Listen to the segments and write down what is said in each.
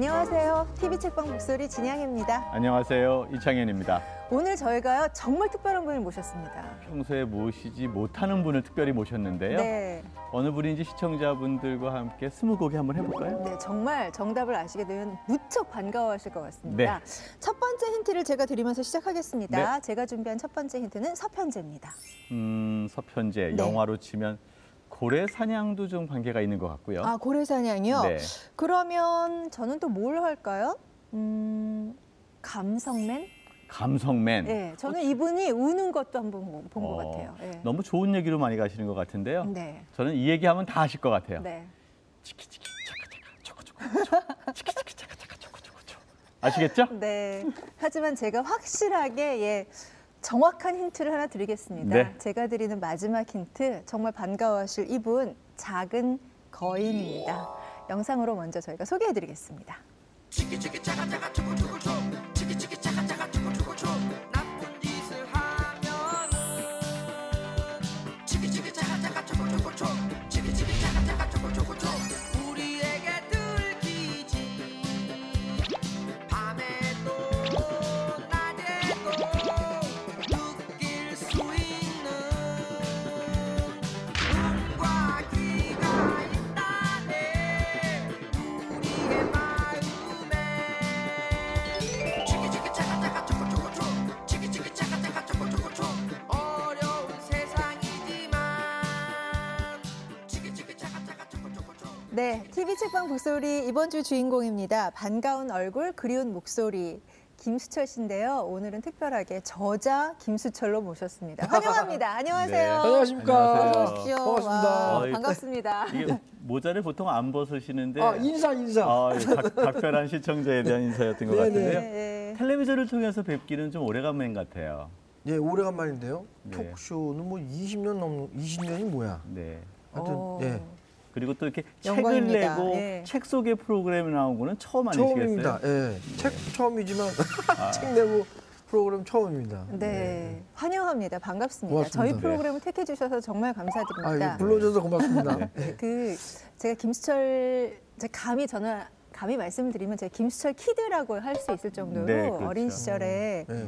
안녕하세요. TV 책방 목소리 진양입니다. 안녕하세요. 이창현입니다. 오늘 저희가요 정말 특별한 분을 모셨습니다. 평소에 모시지 못하는 분을 특별히 모셨는데요. 네, 어느 분인지 시청자분들과 함께 스무고개 한번 해볼까요? 네 정말 정답을 아시게 되면 무척 반가워하실 것 같습니다. 첫 번째 힌트를 제가 드리면서 시작하겠습니다. 제가 준비한 첫 번째 힌트는 서편제입니다. 음, 서편제 네. 영화로 치면 고래 사냥도 좀 관계가 있는 것 같고요. 아 고래 사냥이요? 네. 그러면 저는 또 뭘 할까요? 음, 감성맨? 감성맨. 네, 저는 이분이 우는 것도 한번 본 것 어, 같아요. 네. 너무 좋은 얘기로 많이 가시는 것 같은데요. 네. 저는 이 얘기하면 다 아실 것 같아요. 네. 치키치키 차카차카 초코초코 초. 치키치키 차카차카 초코초코 초. 아시겠죠? 네. 하지만 제가 확실하게 예, 정확한 힌트를 하나 드리겠습니다. 네. 제가 드리는 마지막 힌트 정말 반가워하실 이분 작은 거인입니다. 영상으로 먼저 저희가 소개해드리겠습니다. 치키 치키 차가 차가 TV 책방 북소리 이번 주 주인공입니다. 반가운 얼굴, 그리운 목소리. 김수철 씨인데요. 오늘은 특별하게 저자 김수철로 모셨습니다. 환영합니다. 안녕하세요. 네. 안녕하십니까. 안녕하세요. 어서 오십시오. 반갑습니다. 와, 어이, 반갑습니다. 이게 모자를 보통 안 벗으시는데 아 인사 인사. 아, 예, 각, 각별한 시청자에 대한 인사였던 것 네네. 같은데요. 네. 텔레비전을 통해서 뵙기는 좀 오래간만 같아요. 예 오래간만인데요. 네. 토크쇼는 뭐 20년 넘는 20년이 뭐야? 네. 하여튼 오. 예 그리고 또 이렇게 영광입니다. 책을 내고 예. 책 소개 프로그램에 나온 거는 처음 아니시겠어요? 처음입니다. 예. 책 처음이지만 아. 책 내고 프로그램 처음입니다. 네, 환영합니다. 반갑습니다. 고맙습니다. 저희 네. 프로그램을 택해 주셔서 정말 아, 감사드립니다. 예, 불러줘서 고맙습니다. 네. 예. 그 제가 김수철 제가 감히 저는 감히 말씀드리면 제가 김수철 키드라고 할 수 있을 정도로 네, 그렇죠. 어린 시절에 예.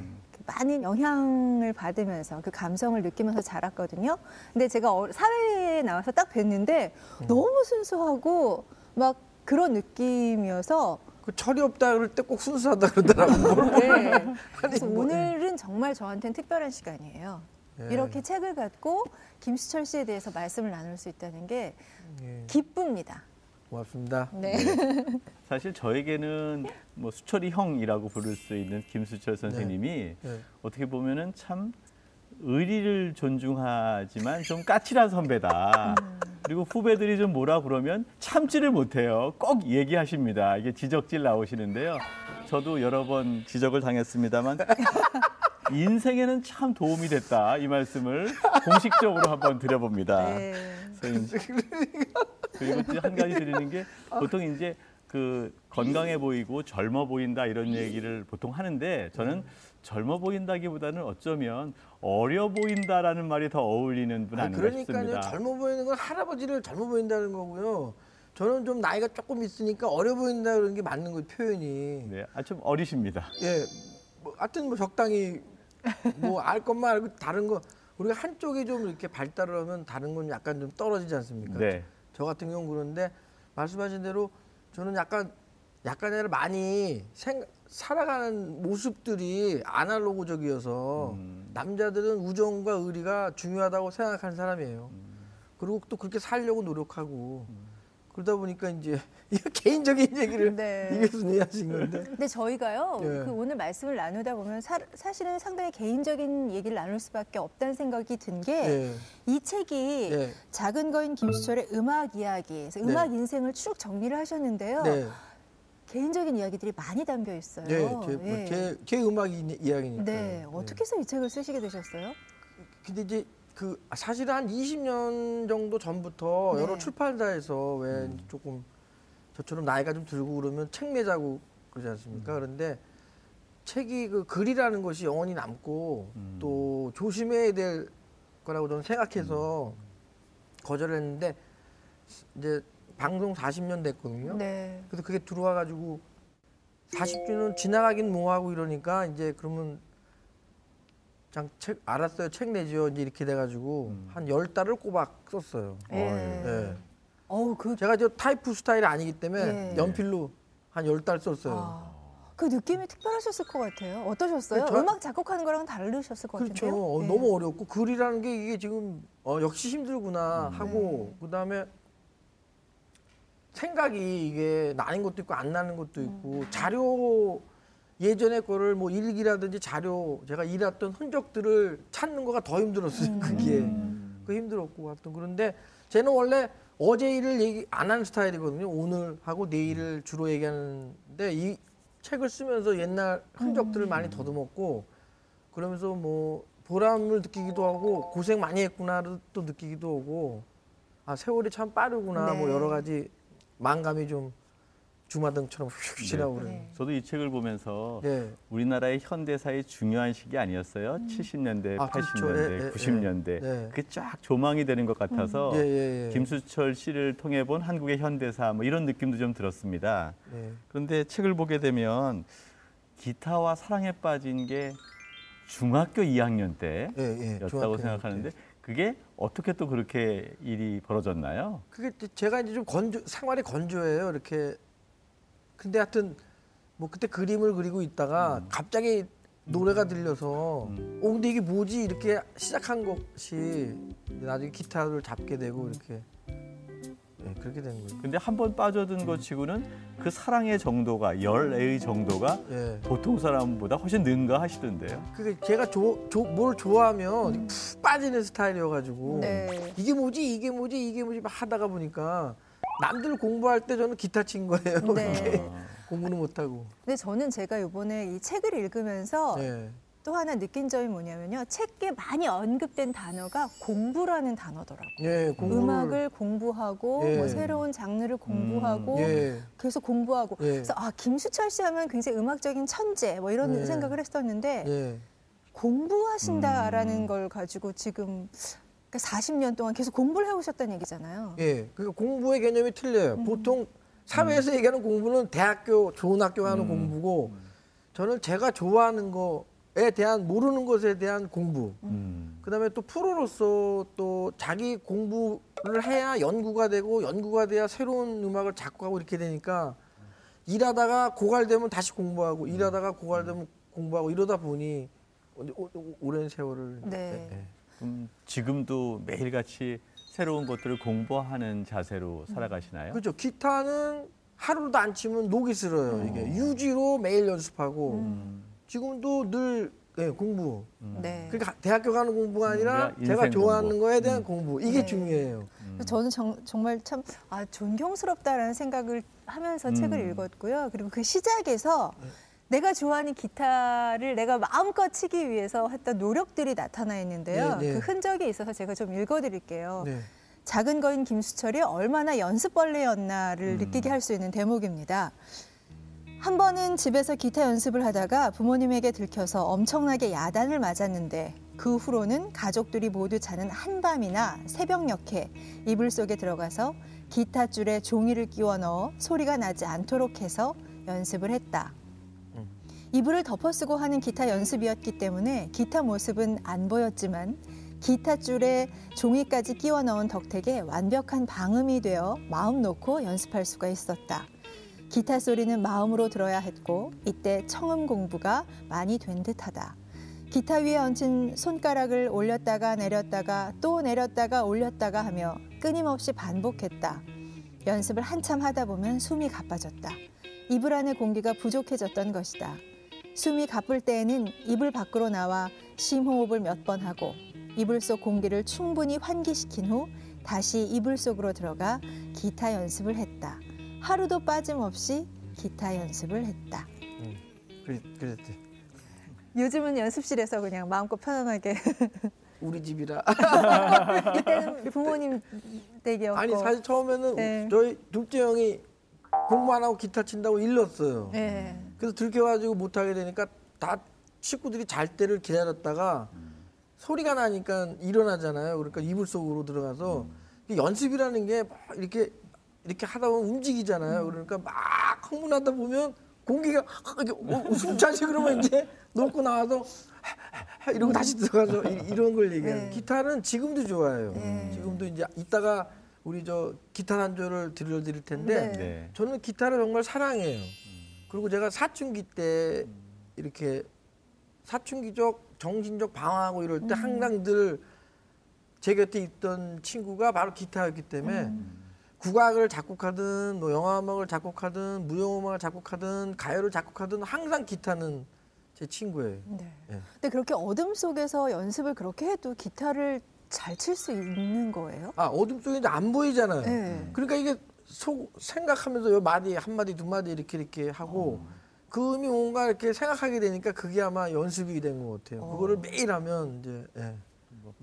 그 많은 영향을 받으면서 그 감성을 느끼면서 자랐거든요. 근데 제가 어- 사회에 나와서 딱 뵀는데 음. 너무 순수하고 막 그런 느낌이어서 그 철이 없다 그럴 때 꼭 순수하다 그러더라고요. 네. 그래서 뭐, 오늘은 정말 저한테는 특별한 시간이에요. 예. 이렇게 책을 갖고 김수철 씨에 대해서 말씀을 나눌 수 있다는 게 예. 기쁩니다. 고맙습니다. 네. 사실 저에게는 뭐 수철이 형이라고 부를 수 있는 김수철 선생님이 예. 어떻게 보면은 참 의리를 존중하지만 좀 까칠한 선배다. 그리고 후배들이 좀 뭐라 그러면 참지를 못해요. 꼭 얘기하십니다. 이게 지적질 나오시는데요. 저도 여러 번 지적을 당했습니다만 인생에는 참 도움이 됐다 이 말씀을 공식적으로 한번 드려봅니다. 네. 그래서 이제 그리고 또한 가지 드리는 게 보통 이제 그 건강해 보이고 젊어 보인다 이런 얘기를 보통 하는데 저는 젊어 보인다기보다는 어쩌면 어려 보인다라는 말이 더 어울리는 분 아, 아닌가 그러니까요. 싶습니다. 젊어 보이는 건 할아버지를 젊어 보인다는 거고요. 저는 좀 나이가 조금 있으니까 어려 보인다 그런 게 맞는 거예요, 표현이. 네, 아, 좀 어리십니다. 예, 뭐 하여튼 뭐 적당히 뭐 알 것만 알고 다른 거 우리가 한쪽이 좀 이렇게 발달을 하면 다른 건 약간 좀 떨어지지 않습니까? 네, 저 같은 경우 그런데 말씀하신 대로 저는 약간 약간 아니라 많이 생, 살아가는 모습들이 아날로그적이어서 음. 남자들은 우정과 의리가 중요하다고 생각하는 사람이에요. 그리고 또 그렇게 살려고 노력하고 그러다 보니까 이제 이거 개인적인 얘기를 네. 이게 순위하신 건데 근데 저희가요, 예. 그 오늘 말씀을 나누다 보면 사, 실은 상당히 개인적인 얘기를 나눌 수밖에 없다는 생각이 든 게이 예, 책이 예, 작은 거인 김수철의 음악 이야기, 네. 음악 인생을 쭉 정리를 하셨는데요. 네, 개인적인 이야기들이 많이 담겨 있어요. 예, 제, 예. 제, 제 음악 이, 이야기니까. 네, 어떻게 해서 이 책을 쓰시게 되셨어요? 근데 이제 그 사실은 한 20년 정도 전부터 네. 여러 출판사에서 왜 조금 저처럼 나이가 좀 들고 그러면 책 내자고 그러지 않습니까? 그런데 책이 그 글이라는 것이 영원히 남고 음. 또 조심해야 될 거라고 저는 생각해서 거절했는데 이제 방송 40년 됐거든요. 네. 그래서 그게 들어와 가지고 40주는 지나가긴 뭐하고 이러니까 이제 그러면 그냥 책 알았어요 책 내죠 이제 이렇게 돼가지고 한 열 달을 꼬박 썼어요. 예. 예. 어우 그, 제가 저 타이프 스타일이 아니기 때문에 예. 연필로 한 열 달 썼어요. 아, 그 느낌이 특별하셨을 것 같아요. 어떠셨어요? 저- 음악 작곡하는 거랑 다르셨을 것 그렇죠. 같은데요. 어, 예. 너무 어렵고 글이라는 게 이게 지금 어, 역시 힘들구나 하고 그다음에 생각이 이게 나는 것도 있고 안 나는 것도 있고 자료 예전에 거를 뭐 일기라든지 자료 제가 일했던 흔적들을 찾는 거가 더 힘들었어요. 그게 그 힘들었고 하여튼 그런데 쟤는 원래 어제 일을 얘기 안 하는 스타일이거든요. 오늘 하고 내일을 주로 얘기하는데 이 책을 쓰면서 옛날 흔적들을 많이 더듬었고 그러면서 뭐 보람을 느끼기도 하고 고생 많이 했구나를 또 느끼기도 하고 아 세월이 참 빠르구나 네. 뭐 여러 가지 망감이 좀 주마등처럼 휙 지나고 그래요. 네. 저도 이 책을 보면서 네. 우리나라의 현대사의 중요한 시기 아니었어요? 70년대, 아, 그렇죠. 80년대, 예, 예, 90년대. 네. 그게 쫙 조망이 되는 것 같아서 예, 예, 예. 김수철 씨를 통해 본 한국의 현대사 뭐 이런 느낌도 좀 들었습니다. 네. 그런데 책을 보게 되면 기타와 사랑에 빠진 게 중학교 2학년 예, 예. 때였다고 중학교 생각하는데 때. 그게 어떻게 또 그렇게 일이 벌어졌나요? 그게 제가 이제 좀 건조 생활이 건조해요. 이렇게 근데 하여튼 뭐 그때 그림을 그리고 있다가 갑자기 노래가 들려서 음. 어 근데 이게 뭐지 이렇게 시작한 것이 나중에 기타를 잡게 되고 이렇게 예, 그렇게 된 거예요. 근데 한 번 빠져든 것 치고는 그 사랑의 정도가 열애의 정도가 예. 보통 사람보다 훨씬 는가 하시던데요. 그게 제가 조, 조, 뭘 좋아하면 푹 빠지는 스타일이어가지고 네. 이게 뭐지 이게 뭐지 이게 뭐지 막 하다가 보니까 남들 공부할 때 저는 기타 친 거예요. 네. 공부는 못하고. 근데 저는 제가 이번에 이 책을 읽으면서 네. 또 하나 느낀 점이 뭐냐면요. 책에 많이 언급된 단어가 공부라는 단어더라고요. 예, 음악을 공부하고 예. 뭐 새로운 장르를 공부하고 예. 계속 공부하고 예. 그래서 아 김수철 씨 하면 굉장히 음악적인 천재 뭐 이런 예. 생각을 했었는데 예. 공부하신다라는 걸 가지고 지금 40년 동안 계속 공부를 해오셨다는 얘기잖아요. 예. 그러니까 공부의 개념이 틀려요. 음. 보통 사회에서 얘기하는 공부는 대학교 좋은 학교 가는 음. 공부고 저는 제가 좋아하는 거에 대한 모르는 것에 대한 공부. 음. 그다음에 또 프로로서 또 자기 공부를 해야 연구가 되고 연구가 돼야 새로운 음악을 작곡하고 이렇게 되니까 일하다가 고갈되면 다시 공부하고 일하다가 고갈되면 공부하고 이러다 보니 오- 오- 오랜 세월을 네. 예, 예. 그럼 지금도 매일같이 새로운 것들을 공부하는 자세로 살아가시나요? 그렇죠. 기타는 하루도 안 치면 녹이 슬어요. 이게 음. 유지로 매일 연습하고 음. 지금도 늘 예, 공부. 네. 그러니까 대학교 가는 공부가 아니라 제가 좋아하는 공부. 거에 대한 음. 공부. 이게 네. 중요해요. 그래서 저는 정, 정말 참 아, 존경스럽다라는 생각을 하면서 책을 음. 읽었고요. 그리고 그 시작에서 네. 내가 좋아하는 기타를 내가 마음껏 치기 위해서 했던 노력들이 나타나 있는데요. 네, 네. 그 흔적이 있어서 제가 좀 읽어드릴게요. 네. 작은 거인 김수철이 얼마나 연습벌레였나를 음. 느끼게 할 수 있는 대목입니다. 한 번은 집에서 기타 연습을 하다가 부모님에게 들켜서 엄청나게 야단을 맞았는데 그 후로는 가족들이 모두 자는 한밤이나 새벽녘에 이불 속에 들어가서 기타 줄에 종이를 끼워 넣어 소리가 나지 않도록 해서 연습을 했다. 이불을 덮어쓰고 하는 기타 연습이었기 때문에 기타 모습은 안 보였지만 기타 줄에 종이까지 끼워 넣은 덕택에 완벽한 방음이 되어 마음 놓고 연습할 수가 있었다. 기타 소리는 마음으로 들어야 했고 이때 청음 공부가 많이 된 듯하다. 기타 위에 얹힌 손가락을 올렸다가 내렸다가 또 내렸다가 올렸다가 하며 끊임없이 반복했다. 연습을 한참 하다 보면 숨이 가빠졌다. 이불 안의 공기가 부족해졌던 것이다. 숨이 가쁠 때에는 이불 밖으로 나와 심호흡을 몇 번 하고 이불 속 공기를 충분히 환기시킨 후 다시 이불 속으로 들어가 기타 연습을 했다. 하루도 빠짐없이 기타 연습을 했다. 그랬, 그랬대. 요즘은 연습실에서 그냥 마음껏 편안하게 우리 집이라. 이때는 부모님 댁이었고 아니 사실 처음에는 네. 저희 둘째 형이 공부 안 하고 기타 친다고 일렀어요. 네. 그래서 들켜가지고 못하게 되니까 다 식구들이 잘 때를 기다렸다가 소리가 나니까 일어나잖아요. 그러니까 이불 속으로 들어가서 이 연습이라는 게 막 이렇게 이렇게 하다 보면 움직이잖아요. 그러니까 막 흥분하다 보면 공기가 이렇게 어, 숨차지 그러면 이제 놓고 나와서 이러고 다시 들어가서 이- 이런 걸 얘기해요. 네. 기타는 지금도 좋아해요. 네. 지금도 이제 이따가 우리 저 기타 단조를 들려드릴 텐데 네. 네. 저는 기타를 정말 사랑해요. 그리고 제가 사춘기 때 이렇게 사춘기적 정신적 방황하고 이럴 때 항상 늘 제 곁에 있던 친구가 바로 기타였기 때문에 국악을 작곡하든 뭐 영화 음악을 작곡하든 무용 음악을 작곡하든 가요를 작곡하든 항상 기타는 제 친구예요. 네. 예. 근데 그렇게 어둠 속에서 연습을 그렇게 해도 기타를 잘 칠 수 있는 거예요? 아 어둠 속에 이제 안 보이잖아요. 네. 그러니까 이게 속 생각하면서 요 마디 한 마디 두 마디 이렇게 이렇게 하고 그 음이 뭔가 이렇게 생각하게 되니까 그게 아마 연습이 된 것 같아요. 어. 그거를 매일 하면 이제 예.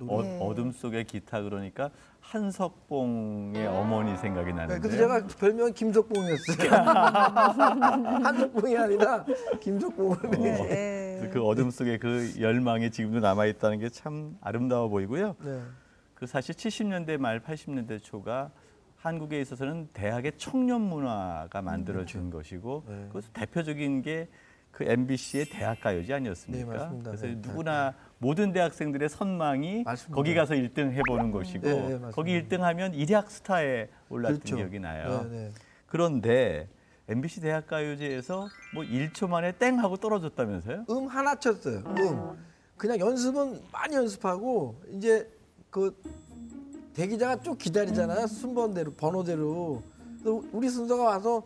어, 네. 어 둠 속의 기타 그러니까 한석봉의 어머니 생각이 네, 나는데. 그래서 제가 별명이 김석봉이었어요. 한석봉이 아니라 김석봉을 네. 네. 그 어둠 속의 그 열망이 지금도 남아 있다는 게 참 아름다워 보이고요. 네. 그 사실 70년대 말 80년대 초가 한국에 있어서는 대학의 청년 문화가 만들어진 것이고 음, 네. 그래서 대표적인 게 그 MBC의 대학 가요제 아니었습니까? 네, 맞습니다. 그래서 네, 누구나 모든 대학생들의 선망이 맞습니다. 거기 가서 1등 해보는 것이고 네, 네. 거기 1등 하면 일약 스타에 올랐던 그렇죠. 기억이 나요. 네, 네. 그런데 MBC 대학 가요제에서 뭐 1초 만에 땡 하고 떨어졌다면서요? 음 하나 쳤어요. 음. 그냥 연습은 많이 연습하고 이제 그 대기자가 쭉 기다리잖아요. 순번대로 번호대로. 우리 순서가 와서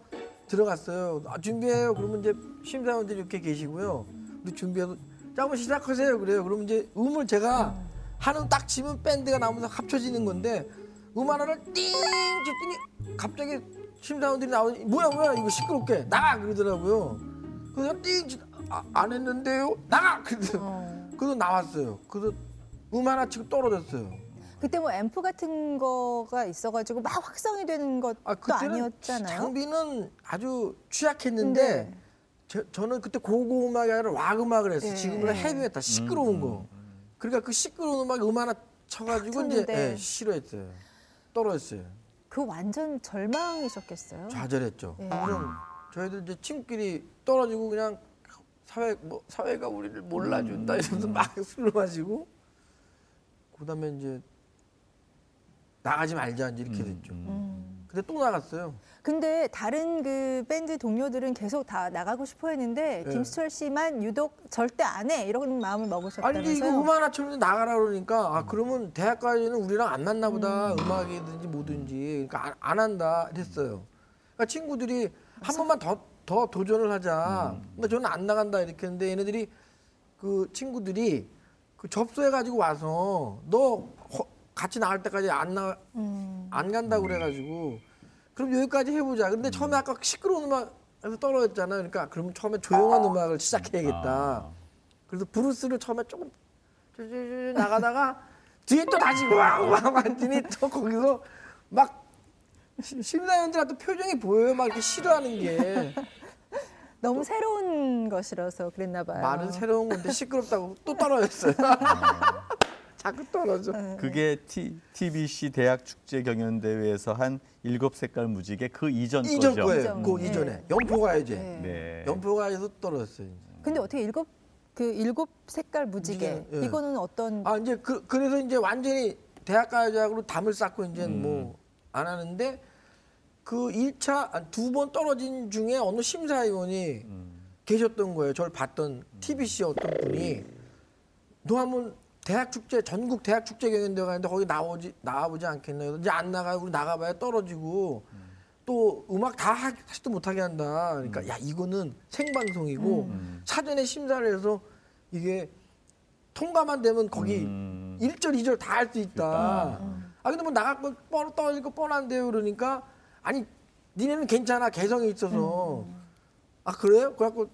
들어갔어요. 아, 준비해요. 그러면 이제 심사위원들이 이렇게 계시고요. 우리 준비해서 자 한번 시작하세요. 그래요. 그러면 이제 음을 제가 하는 딱 치면 밴드가 나오면서 합쳐지는 건데 음 하나를 띵 쳤더니 갑자기 심사위원들이 나오니 뭐야 뭐야 이거 시끄럽게 나가 그러더라고요. 그래서 띵 치- 아, 안 했는데요. 나가 그래서 어. 그래서 나왔어요. 그래서 음 하나 치고 떨어졌어요. 그때 뭐 앰프 같은 거가 있어가지고 막 확성이 되는 것도 아 그때는 아니었잖아요. 장비는 아주 취약했는데 네. 저, 저는 그때 고고 음악이 아니라 락 음악을 했어요. 네. 지금은 헤비했다 시끄러운 거. 그러니까 그 시끄러운 음악 음 하나 쳐가지고 이제. 예, 싫어했어요. 떨어졌어요. 그 완전 절망이셨겠어요. 좌절했죠. 네. 그럼 저희들 이제 친구끼리 떨어지고 그냥 사회 뭐 사회가 우리를 몰라준다 이러면서 막 술을 마시고 그다음에 이제 나가지 말자 이제 이렇게 됐죠. 음. 근데 또 나갔어요. 근데 다른 그 밴드 동료들은 계속 다 나가고 싶어 했는데 네. 김수철 씨만 유독 절대 안 해 이런 마음을 아니 먹으셨다면서요? 이제 이거 음악 하나처럼 나가라 그러니까 아 그러면 대학까지는 우리랑 안 맞나 보다 음. 악이든지 뭐든지 그러니까 안, 안 한다 했어요. 그러니까 친구들이 한 번만 더 더 도전을 하자. 근데 저는 안 나간다 이렇게 했는데 얘네들이 그 친구들이 그 접수해 가지고 와서 너 허- 같이 나갈 때까지 안나안 음. 간다고 그래가지고 그럼 여기까지 해보자. 근데 처음에 아까 시끄러운 음악에서 떨어졌잖아요. 그러니까 그러면 처음에 조용한 음악을 시작해야겠다. 아. 그래서 브루스를 처음에 조금 쭈쭈쭈 나가다가 뒤에 또 다시 와와와 왔더니 또 거기서 막 시- 심사위원들한테 표정이 보여요. 막 이렇게 싫어하는 게 너무 새로운 것이라서 그랬나 봐요. 말은 새로운 건데 시끄럽다고 또 떨어졌어요. 자꾸 떨어져. 네. 그게 T, TBC 대학 축제 경연 대회에서 한 일곱 색깔 무지개 그 이전 이전 거죠. 거예요. 이전. 그 네. 이전에 연포가야제. 네. 네. 연포가에서 떨어졌어요. 이제. 근데 어떻게 일곱 그 일곱 색깔 무지개 무지개, 예. 이거는 어떤 아 이제 그 그래서 이제 완전히 대학가요제하고 담을 쌓고 이제 음. 뭐안 하는데 그 1차 두 번 떨어진 중에 어느 심사위원이 음. 계셨던 거예요. 저를 봤던 TBC 어떤 분이 너 한번 대학 축제 전국 대학 축제 경연대 가는데 거기 나오지 나와보지 않겠나? 그래서 이제 안 나가요. 우리 나가봐야 떨어지고 또 음악 다 하- 하지도 못하게 한다. 그러니까 야 이거는 생방송이고 음. 사전에 심사를 해서 이게 통과만 되면 거기 음. 일 1절, 2절 다 할 수 있다. 아 근데 뭐 나갈 거 뻔, 떨어질 거 뻔한데요. 그러니까 아니 니네는 괜찮아 개성이 있어서 아 그래요? 그래갖고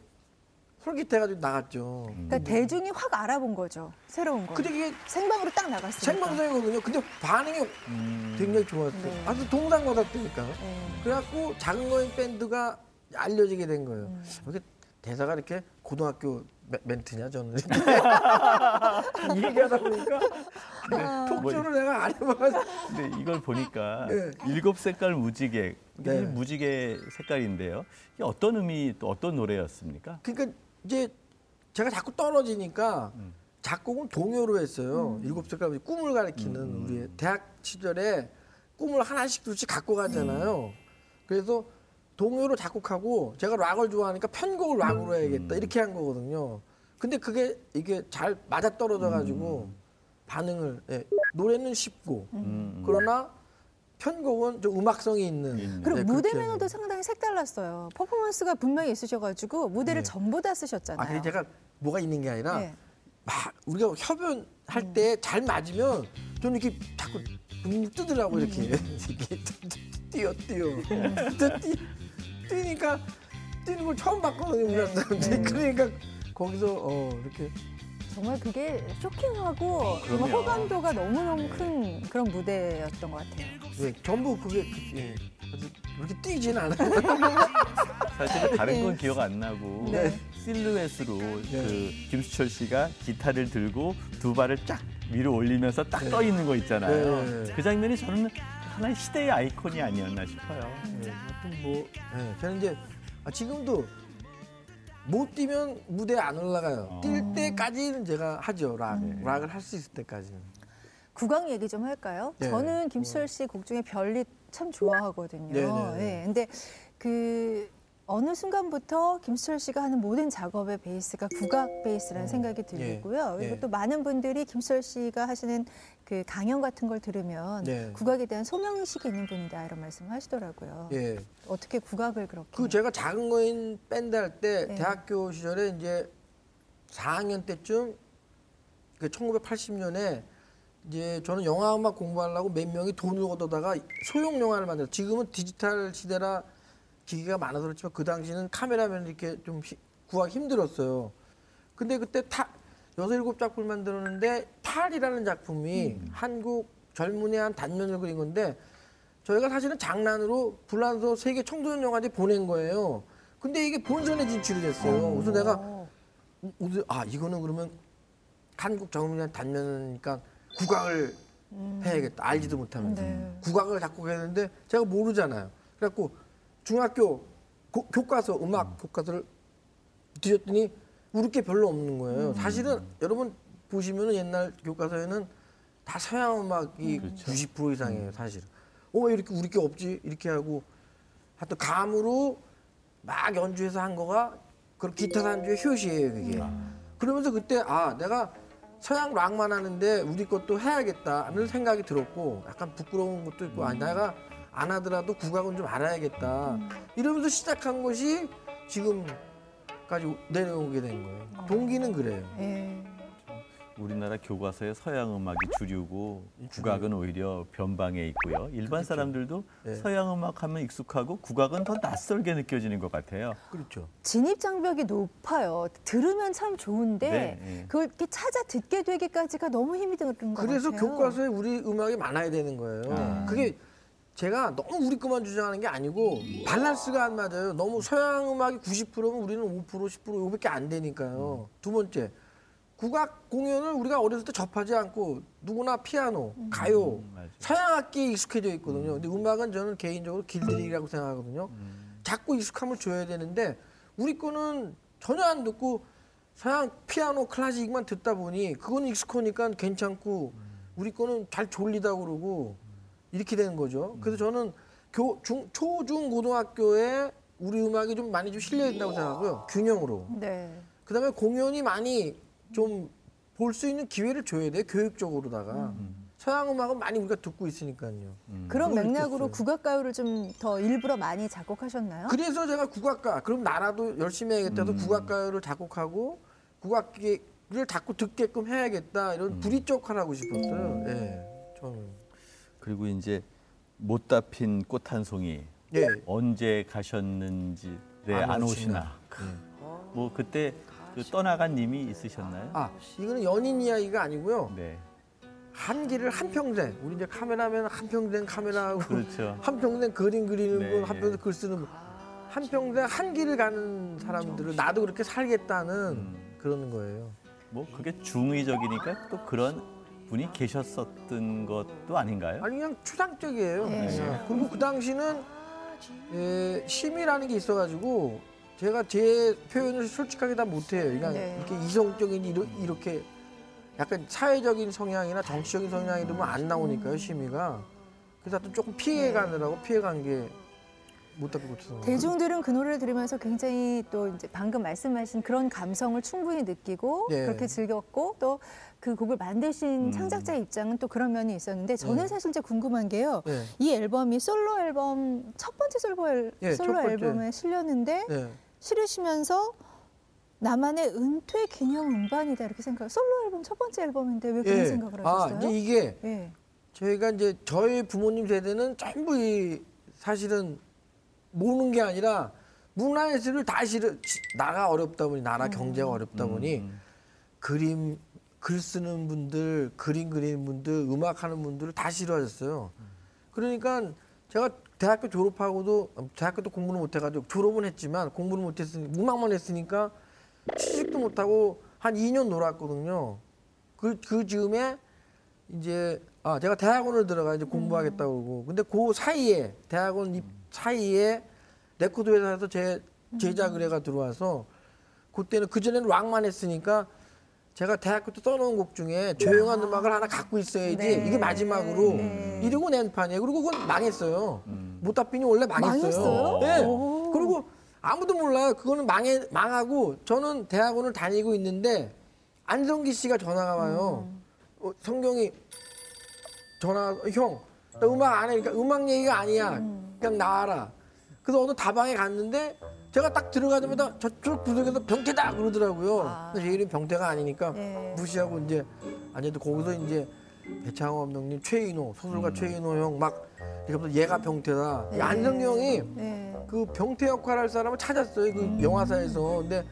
솔깃해가지고 나갔죠. 그러니까 대중이 확 알아본 거죠. 새로운 거. 근데 이게 생방으로 딱 나갔으니까. 생방송이거든요. 근데 반응이 음. 굉장히 좋았어요. 네. 아주 동상 받았다니까. 네. 그래갖고 작은 거인 밴드가 알려지게 된 거예요. 음. 이게 대사가 이렇게 고등학교 멘- 멘트냐 저는 얘기하다 보니까 톡쇼를 내가 안 해봐가지고 근데 이걸 보니까 네. 일곱 색깔 무지개 이게 네. 무지개 색깔인데요. 이게 어떤 의미 또 어떤 노래였습니까? 그러니까 이제 제가 자꾸 떨어지니까 작곡은 동요로 했어요. 일곱 색깔 꿈을 가리키는 우리의 대학 시절에 꿈을 하나씩 둘씩 갖고 가잖아요. 그래서 동요로 작곡하고 제가 락을 좋아하니까 편곡을 락으로 해야겠다 이렇게 한 거거든요. 근데 그게 이게 잘 맞아 떨어져 가지고 반응을 예, 노래는 쉽고 음. 그러나 편곡은 좀 음악성이 있는 있는. 그리고 네, 무대 매너도 상당히 색달랐어요. 퍼포먼스가 분명히 있으셔가지고 무대를 네. 전부 다 쓰셨잖아요. 아, 그게 제가 뭐가 있는 게 아니라 네. 막 우리가 협연할 때잘 맞으면 저는 이렇게 자꾸 눈이 뜨더라고 이렇게 이렇게 뛰어 뛰어 뛰, 뛰니까 뛰는 걸 처음 봤거든요 우리나라 사람들이 그러니까 거기서 어 이렇게 정말 그게 쇼킹하고 정말 그럼요. 호감도가 너무너무 큰 그런 무대였던 것 같아요. 예, 전부 그게 그- 예, 아주 그렇게 뛰진 않아요 사실은 다른 네. 건 기억 안 나고 네. 실루엣으로 그 김수철 씨가 기타를 들고 두 발을 쫙 위로 올리면서 딱 떠 있는 거 있잖아요. 네. 그 장면이 저는 하나의 시대의 아이콘이 아니었나 싶어요. 예, 하여튼 뭐 예, 저는 이제 아, 지금도 못 뛰면 무대에 안 올라가요 어. 뛸 때까지는 제가 하죠 락 음. 락을 할 수 있을 때까지는 국악 얘기 좀 할까요? 네. 저는 김수철 씨곡 중에 별빛 참 좋아하거든요. 네, 네, 네. 예, 근데 그 어느 순간부터 김수철 씨가 하는 모든 작업의 베이스가 국악 베이스라는 생각이 들고요. 그리고 예. 또 많은 분들이 김수철 씨가 하시는 그 강연 같은 걸 들으면 네. 국악에 대한 소명의식이 있는 분이다 이런 말씀을 하시더라고요. 예. 어떻게 국악을 그렇게 그 제가 작은 거인 밴드 할때 네. 대학교 시절에 이제 4학년 때쯤 그 1980년에 이제 저는 영화 음악 공부하려고 몇 명이 돈을 걷어다가 소형 영화를 만들어. 지금은 디지털 시대라 기기가 많아서 그렇지만 그 당시는 카메라면 이렇게 좀 히- 구하기 힘들었어요. 근데 그때 타 여섯 일곱 작품을 만들었는데 탈이라는 작품이 한국 젊은이의 한 단면을 그린 건데 저희가 사실은 장난으로 불란서 세계 청소년 영화제 보낸 거예요. 근데 이게 본선에 진출이 됐어요. 그래서 내가 어, 우리 아 이거는 그러면 한국 젊은이 한 단면이니까 국악을 해야겠다. 알지도 못하면서 네. 국악을 작곡해야 되는데 제가 모르잖아요. 그래갖고 중학교 고- 교과서 음악 교과서를 뒤졌더니 우리 게 별로 없는 거예요. 사실은 여러분 보시면은 옛날 교과서에는 다 서양 음악이 90% 이상이에요, 사실은. 어, 왜 이렇게 우리 게 없지? 이렇게 하고 하여튼 감으로 막 연주해서 한 거가 그 기타 단주의 효시예요, 그게. 그러면서 그때 아, 내가 서양 락만 하는데 우리 것도 해야겠다는 생각이 들었고 약간 부끄러운 것도 있고 아, 내가 안 하더라도 국악은 좀 알아야겠다. 이러면서 시작한 것이 지금 까지 내려오게 된 거예요. 동기는 그래요. 예. 우리나라 교과서에 서양 음악이 주류고 국악은 오히려 변방에 있고요. 일반 사람들도 네. 서양 음악 하면 익숙하고 국악은 더 낯설게 느껴지는 것 같아요. 그렇죠. 진입 장벽이 높아요. 들으면 참 좋은데 네, 네. 그걸 이렇게 찾아 듣게 되기까지가 너무 힘이 드는 것 그래서 같아요. 교과서에 우리 음악이 많아야 되는 거예요. 아. 그게 제가 너무 우리 것만 주장하는 게 아니고 밸런스가 안 맞아요. 너무 서양 음악이 90%면 우리는 5% 10% 요밖에 안 되니까요. 두 번째 국악 공연을 우리가 어렸을 때 접하지 않고 누구나 피아노, 가요, 음. 서양 악기에 익숙해져 있거든요. 근데 음악은 저는 개인적으로 길들이기라고 생각하거든요. 자꾸 익숙함을 줘야 되는데 우리 거는 전혀 안 듣고 서양 피아노 클래식만 듣다 보니 그건 익숙하니까 괜찮고 우리 거는 잘 졸리다 그러고 이렇게 되는 거죠. 그래서 저는 교, 중, 초, 중, 고등학교에 우리 음악이 좀 많이 좀 실려 있다고 생각하고요. 균형으로. 네. 그다음에 공연이 많이 좀 볼 수 있는 기회를 줘야 돼요. 교육적으로다가. 서양 음악은 많이 우리가 듣고 있으니까요. 음. 그런 맥락으로 느꼈어요. 국악 가요를 좀 더 일부러 많이 작곡하셨나요? 그래서 제가 국악가 그럼 나라도 열심히 해야겠다 해서 국악가요를 작곡하고 국악기를 자꾸 듣게끔 해야겠다 이런 불이 쪽 하라고 싶었어요. 예. 저는. 그리고 이제 못다 핀 꽃 한 송이 예. 언제 가셨는지 네, 안 안 오시나. 오시나. 뭐 그때 그 떠나간 님이 있으셨나요? 아, 이거는 연인 이야기가 아니고요. 네, 한 길을 한 평생. 우리 이제 카메라면 한 평생 카메라하고 그렇죠. 한 평생 그림 그리는 네, 분, 한 예. 평생 글 쓰는 분. 한 평생 한 길을 가는 사람들을 나도 그렇게 살겠다는 음. 그런 거예요. 뭐 그게 중의적이니까 또 그런 분이 계셨었던 것도 아닌가요? 아니 그냥 추상적이에요. 네. 그냥. 그리고 그 당시는 예, 심이라는 게 있어가지고 제가 제 표현을 솔직하게 다 못해요. 그러니까 네. 이렇게 이성적인 이러, 이렇게 약간 사회적인 성향이나 정치적인 성향이 이러면 안 나오니까요 심의가. 그래서 하여튼 조금 피해가느라고 피해간 게 못하고 못해서. 대중들은 그 노래를 들으면서 굉장히 또 이제 방금 말씀하신 그런 감성을 충분히 느끼고 네. 그렇게 즐겼고 또 그 곡을 만드신 음. 창작자의 입장은 또 그런 면이 있었는데 저는 네. 사실 이제 궁금한 게요. 네. 이 앨범이 솔로 앨범 첫 번째 솔로, 앨, 예, 첫 솔로 번째. 앨범에 실렸는데 네. 실으시면서 나만의 은퇴 기념 음반이다 이렇게 생각. 솔로 앨범 첫 번째 앨범인데 왜 그런 예. 생각을 아 하셨어요? 이제 이게 예. 저희가 이제 저희 부모님 세대는 전부 이 사실은 모르는 게 아니라 문화예술을 다 실은 나가 어렵다 보니 나라 경제가 어렵다 보니 음. 그림 글 쓰는 분들 그림 그리는 분들 음악 하는 분들을 다 싫어하셨어요. 그러니까 제가 대학교 졸업하고도 대학교도 공부를 못 해가지고 졸업은 했지만 공부를 못 했으니 음악만 했으니까 취직도 못 하고 한 2년 놀았거든요. 그, 그 즈음에 이제 아 제가 대학원을 들어가 이제 공부하겠다고 그러고 근데 그 사이에 대학원 입 사이에 레코드 회사에서 제 제작 의뢰가 들어와서 그때는 그 전에는 락만 했으니까 제가 대학교 때 써놓은 곡 중에 조용한 음악을 하나 갖고 있어야지 네. 이게 마지막으로 네. 이러고 낸 판이에요. 그리고 그건 망했어요. 음. 못다 핀이 원래 망했어요. 망했어요? 네. 오. 그리고 아무도 몰라요. 그거는 망해 망하고 저는 대학원을 다니고 있는데 안성기 씨가 전화가 와요. 어, 성경이 전화 형, 나 음악 안 해. 그러니까 음악 얘기가 아니야. 그냥 나와라. 그래서 어느 다방에 갔는데 제가 딱 들어가자마자 저쪽 구석에서 병태다 그러더라고요. 아. 근데 제 이름 병태가 아니니까 예. 무시하고 이제 아니도 거기서 이제 배창호 감독님, 최인호, 소설가 최인호 형 막 이러면서 얘가 병태다. 이 네. 안성기 형이 네. 그 병태 역할 할 사람을 찾았어요. 그 영화사에서. 근데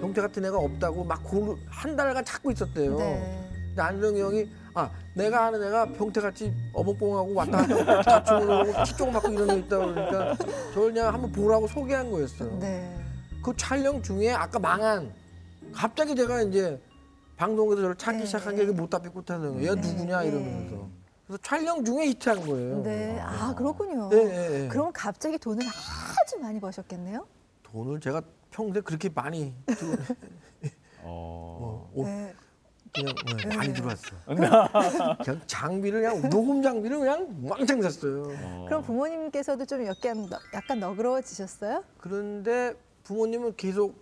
병태 같은 애가 없다고 막 한 달간 찾고 있었대요. 네. 근데 안정이 형이 아 내가 아는 애가 병태같이 어벙벙하고 왔다 갔다 다충을 하고 키쪽 맞고 이런 애 있다고 그러니까 저를 그냥 한번 보라고 소개한 거였어요. 네. 그 촬영 중에 아까 망한 갑자기 제가 이제 방송에서 저를 찾기 네. 시작한 게 못 답이 꽃하는 거예요. 얘 네. 누구냐 네. 이러면서. 그래서 촬영 중에 히트한 거예요. 네. 아, 그렇군요. 네, 네, 네. 그럼 갑자기 돈을 아주 많이 버셨겠네요? 돈을 제가 평소에 그렇게 많이 들- 어. 어, 옷 네. 그냥 네, 많이 들어왔어. 네. 그냥 장비를 그냥 녹음 장비를 그냥 왕창 샀어요. 어. 그럼 부모님께서도 좀 약간, 너- 약간 너그러워지셨어요? 그런데 부모님은 계속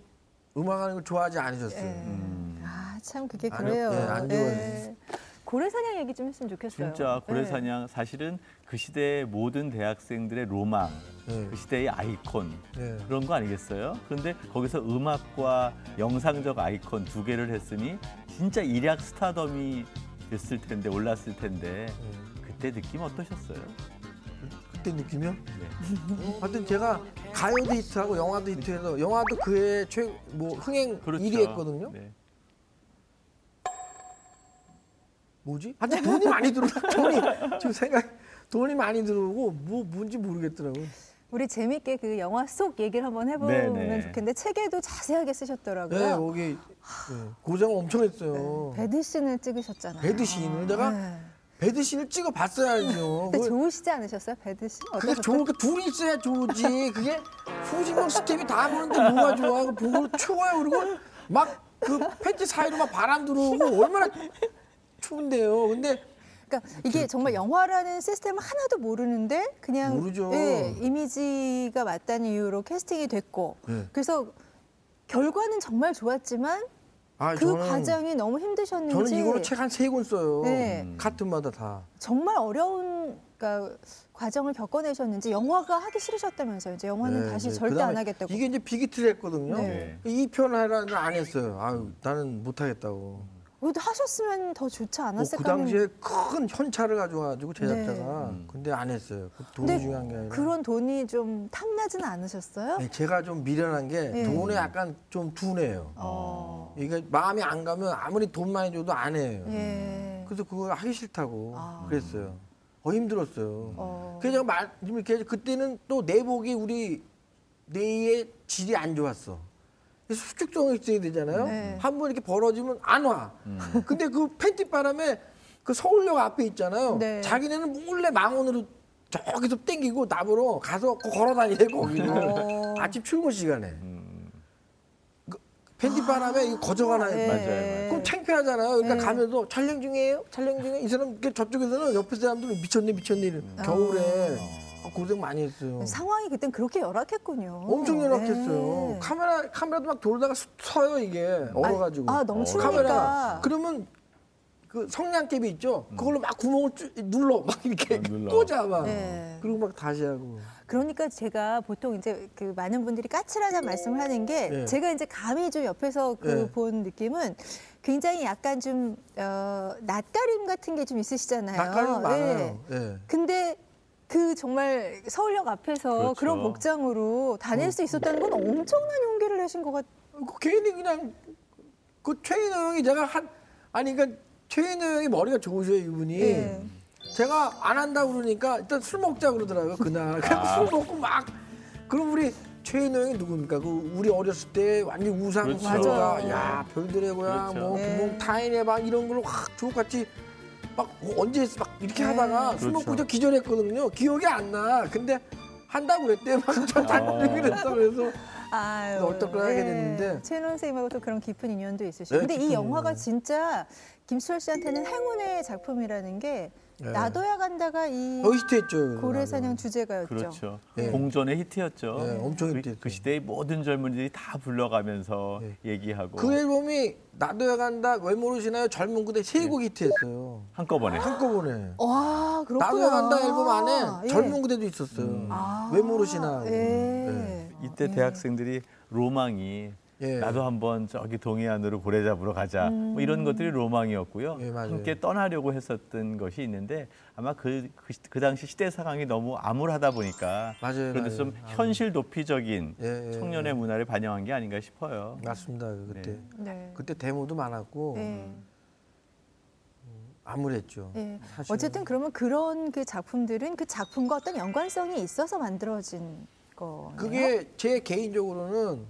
음악하는 걸 좋아하지 않으셨어요. 예. 음. 아, 참 그게 안- 그래요. 예, 안 좋아해요. 고래사냥 얘기 좀 했으면 좋겠어요. 진짜 예. 고래사냥 사실은 그 시대의 모든 대학생들의 로망, 네. 그 시대의 아이콘 네. 그런 거 아니겠어요? 그런데 거기서 음악과 영상적 아이콘 두 개를 했으니 진짜 일약 스타덤이 됐을 텐데 올랐을 텐데 네. 그때 느낌 어떠셨어요? 그때 느끼면 네. 하여튼 제가 가요도 히트하고 영화도 히트해서 영화도 그해 최뭐 흥행 그렇죠. 1위 했거든요. 네. 뭐지? 하여튼 돈이 많이 들어. 돈이 지금 생각 돈이 많이 들어오고 뭐 뭔지 모르겠더라고요. 우리 재밌게 그 영화 속 얘기를 한번 해보면 네네. 좋겠는데 책에도 자세하게 쓰셨더라고요. 네, 거기 네, 고생 엄청 했어요. 배드신을 찍으셨잖아요. 배드신을 내가 네. 배드신을 찍어 봤어야죠. 그때 좋으시지 않으셨어요? 배드신? 그게? 좋은 게 둘이 있어야 좋지. 그게 수십 명 스텝이 다 보는데 뭐가 좋아? 그 보고 추워요. 그리고 막 그 팬티 사이로 막 바람 들어오고 얼마나 추운데요. 근데 그러니까 이게 정말 영화라는 시스템을 하나도 모르는데 그냥 모르죠. 예, 이미지가 맞다는 이유로 캐스팅이 됐고 네. 그래서 결과는 정말 좋았지만 아, 그 저는, 과정이 너무 힘드셨는지 저는 이거로 책 한 세 권 써요. 네. 카트마다 다. 정말 어려운 그러니까 과정을 겪어내셨는지 영화가 하기 싫으셨다면서요. 이제 영화는 네, 다시 네. 절대 안 하겠다고. 이게 이제 비기트를 했거든요. 네. 이편 하라는 안 했어요. 아유, 나는 못 하겠다고. 그래도 하셨으면 더 좋지 뭐 않았을까 그 당시에 큰 현찰을 가져와가지고 제작자가 네. 근데 안 했어요. 그 돈이 근데 중요한 게 아니라. 그런 돈이 좀 탐나지는 않으셨어요? 네, 제가 좀 미련한 게 네. 돈에 약간 좀 둔해요. 어. 이게 마음이 안 가면 아무리 돈 많이 줘도 안 해요. 예. 그래서 그걸 하기 싫다고 아. 그랬어요. 어 힘들었어요. 어. 그래서 말 이렇게 그때는 또 내복이 우리 뇌의 질이 안 좋았어. 수축성이 있어야 되잖아요. 네. 한번 이렇게 벌어지면 안 와. 음. 근데 그 팬티 바람에 그 서울역 앞에 있잖아요. 네. 자기네는 몰래 망원으로 저기서 땡기고 나보러 가서 그 걸어 다니래 거기를 어. 아침 출근 시간에 음. 그 팬티 바람에 이거 거저가나 네. 맞아요. 그럼 창피하잖아요. 그러니까 네. 가면서 촬영 중이에요. 촬영 중에 이 사람 이렇게 저쪽에서는 옆에 사람들은 미쳤네 미쳤네 이래. 겨울에 아, 고생 많이 했어요. 상황이 그땐 그렇게 열악했군요. 엄청 연락했어요. 네. 카메라 카메라도 막 돌다가 수- 서요 이게 얼어가지고. 아, 너무 어, 추우니까. 카메라. 그러면 그 성냥개비 있죠. 그걸로 막 구멍을 쭉 눌러 막 이렇게 아, 눌러. 꽂아 막. 네. 그리고 막 다시 하고. 그러니까 제가 보통 이제 그 많은 분들이 까칠하다는 말씀을 하는 게 네. 제가 이제 감히 좀 옆에서 그 네. 본 느낌은 굉장히 약간 좀 어, 낯가림 같은 게 좀 있으시잖아요. 낯가림 네. 많아요. 예. 근데 그 정말 서울역 앞에서 그렇죠. 그런 복장으로 다닐 수 있었다는 건 엄청난 용기를 내신 것 같아요. 그 괜히 그냥 그 최인호 형이 제가 한 아니 그러니까 최인호 형이 머리가 좋으셔요 이분이. 네. 제가 안 한다고 그러니까 일단 술 먹자 그러더라고요 그날 그냥 아. 술 먹고 막 그럼 우리 최인호 형이 누굽니까 그 우리 어렸을 때 완전 우상 그렇죠. 야 별들의 고향 그렇죠. 뭐 네. 구멍 타인의 방 이런 걸로 확 주옥같이 막 언제 막 이렇게 네. 하다가 술 그렇죠. 먹고 저 기절했거든요 기억이 안 나 근데 한다고 그랬대 막저 아. 단독이 그랬다 그래서 아유, 얼떡하게 됐는데. 최인호 선생님하고 또 그런 깊은 인연도 있으시고. 네, 근데 이 깊은 영화가 인연. 진짜 김수철 씨한테는 행운의 작품이라는 게 네. 나도야 간다가 이 어 히트했죠 고래사냥 주제가였죠. 그렇죠. 네. 공전의 히트였죠. 네, 엄청 그- 히트했죠. 그 시대의 모든 젊은이들이 다 불러가면서 네. 얘기하고 그 앨범이 나도야 간다 왜 모르시나요 젊은 그대 세곡 히트했어요 한꺼번에. 한꺼번에 와, 그렇구나. 나도야 간다 앨범 안에 예. 젊은 그대도 있었어요. 아, 왜 모르시나? 예. 네. 이때 대학생들이 로망이 예. 나도 한번 저기 동해안으로 고래 잡으러 가자 뭐 이런 것들이 로망이었고요. 예. 함께 떠나려고 했었던 것이 있는데 아마 그, 그, 시- 그 당시 시대 상황이 너무 암울하다 보니까 맞아요, 그런데 맞아요. 좀 아. 현실 도피적인 예, 예, 청년의 문화를 반영한 게 아닌가 싶어요. 맞습니다. 그때 네. 네. 그때 데모도 많았고 네. 암울했죠. 예. 사실은. 어쨌든 그러면 그런 그 작품들은 그 작품과 어떤 연관성이 있어서 만들어진 거예요. 그게 제 개인적으로는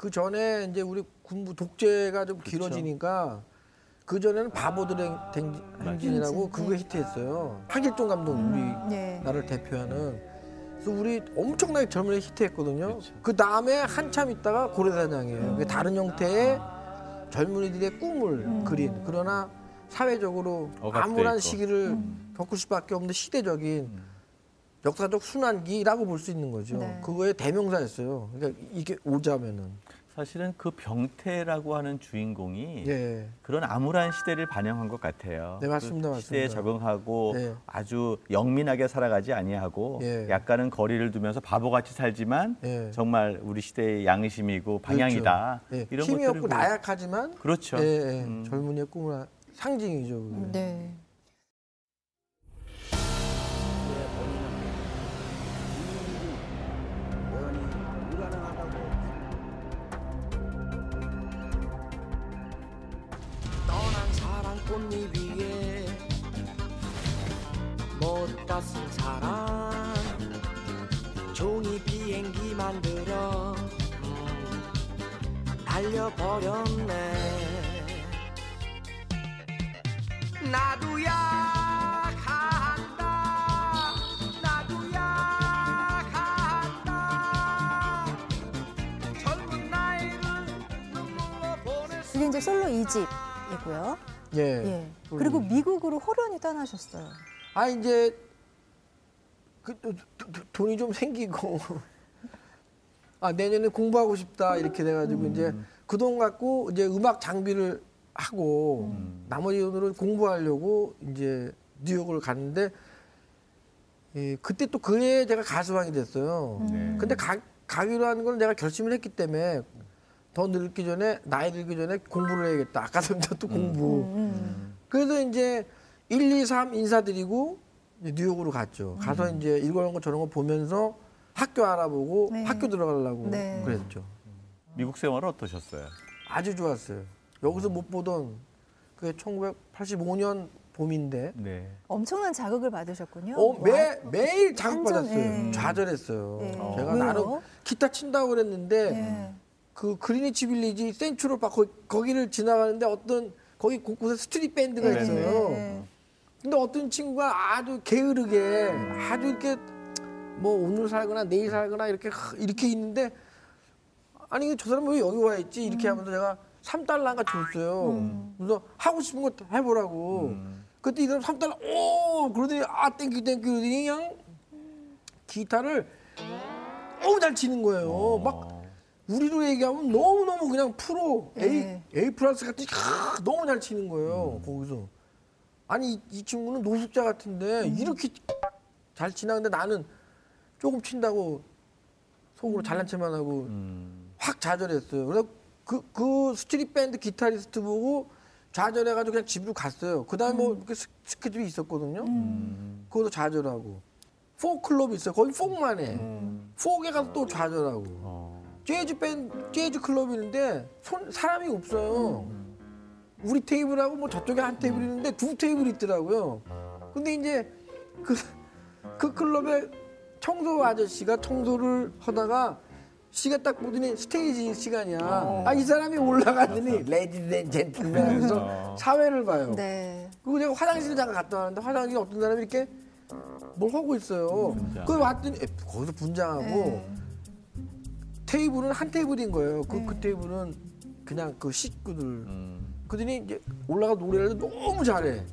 그 전에 이제 우리 군부 독재가 좀. 길어지니까 그 전에는 바보들의 댕- 행진이라고 행진, 그거 네. 히트했어요. 박일종 감독 우리 네. 나를 대표하는 그래서 우리 엄청나게 젊은 애 히트했거든요. 그 다음에 한참 있다가 고래사냥이에요. 그게 다른 형태의 젊은이들의 꿈을 음. 그린 그러나 사회적으로 암울한 있고. 시기를 음. 겪을 수밖에 없는 시대적인 역사적 순환기라고 볼 수 있는 거죠. 네. 그거의 대명사였어요. 그러니까 이게 오자면은 사실은 그 병태라고 하는 주인공이 예. 그런 암울한 시대를 반영한 것 같아요. 네, 맞습니다, 그 시대에 맞습니다. 적응하고 네. 아주 영민하게 살아가지 아니하고 예. 약간은 거리를 두면서 바보같이 살지만 예. 정말 우리 시대의 양심이고 방향이다. 그렇죠. 예. 이런 힘이 것들을 없고 나약하지만 그렇죠. 음. 젊은이의 꿈을 상징이죠. 그게. 네. 쓴 사랑 종이 비행기 만들어 음, 날려버렸네 나도야 그게 이제 솔로 2집이고요. 예. 예. 그리고 미국으로 호련히 떠나셨어요. 아 이제 그 도- 도- 도- 돈이 좀 생기고 아 내년에 공부하고 싶다 이렇게 돼가지고 이제 그 돈 갖고 이제 음악 장비를 하고 나머지 돈으로 공부하려고 이제 뉴욕을 갔는데 예, 그때 또 그해 제가 가수왕이 됐어요. 네. 근데 가, 가기로 한건 내가 결심을 했기 때문에 더 늙기 전에 나이 들기 전에 공부를 해야겠다. 아까 전에 또 공부. 음. 그래서 이제 1, 2, 3 인사드리고 뉴욕으로 갔죠. 가서 이제 이런 거 저런 거 보면서 학교 알아보고 네. 학교 들어가려고 네. 그랬죠. 미국 생활은 어떠셨어요? 아주 좋았어요. 여기서 못 보던 그게 1985년 봄인데 네. 엄청난 자극을 받으셨군요. 어, 매 와, 매일 자극받았어요. 예. 좌절했어요. 예. 제가 왜요? 나름 기타 친다고 그랬는데 예. 그 그리니치 빌리지 센츄럴 파 거기, 거기를 지나가는데 어떤 거기 곳곳에 street band가 예. 있어요. 예. 근데 어떤 친구가 아주 게으르게 아주 이렇게 뭐 오늘 살거나 내일 살거나 이렇게 하- 이렇게 있는데 아니 저 사람 왜 여기 와 있지 이렇게 음. 하면서 제가 3달러가 줬어요. 그래서 하고 싶은 거 해보라고. 그때 이 사람 3달러 오 그러더니 아 thank you thank you 그러더니 그냥 기타를 너무 잘 치는 거예요. 막 우리로 얘기하면 너무 너무 그냥 프로 A 예. A plus 같은 캬, 너무 잘 치는 거예요. 거기서 아니 이, 이 친구는 노숙자 같은데 이렇게 잘 치나 근데 나는 조금 친다고 속으로 잘난 체만 하고 음. 확 좌절했어요. 그래서 그, 그 street band 기타리스트 보고 좌절해가지고 그냥 집으로 갔어요. 그 다음에 뭐 이렇게 스- 스케줄이 있었거든요. 음. 그것도 좌절하고. 포크 클럽이 있어요. 거기 포크만 해. 포크에 가서 또 좌절하고. 어. 재즈 밴 재즈 클럽이 있는데 손, 사람이 없어요. 우리 테이블하고 뭐 저쪽에 한 테이블 있는데 두 테이블 있더라고요. 근데 이제 그, 그 클럽에 청소 아저씨가 청소를 하다가 시계 딱 보더니 스테이지 시간이야. 아, 이 사람이 올라가더니 ladies and gentlemen 하면서 어. 사회를 봐요. 네. 그리고 제가 화장실을 잠깐 갔다 왔는데 화장실에 어떤 사람이 이렇게 뭘 하고 있어요. 그 왔더니 에, 거기서 분장하고 네. 테이블은 한 테이블인 거예요. 그, 네. 그 테이블은 그냥 그 식구들. 음. 그러더니 이제 올라가 노래를 너무 잘해.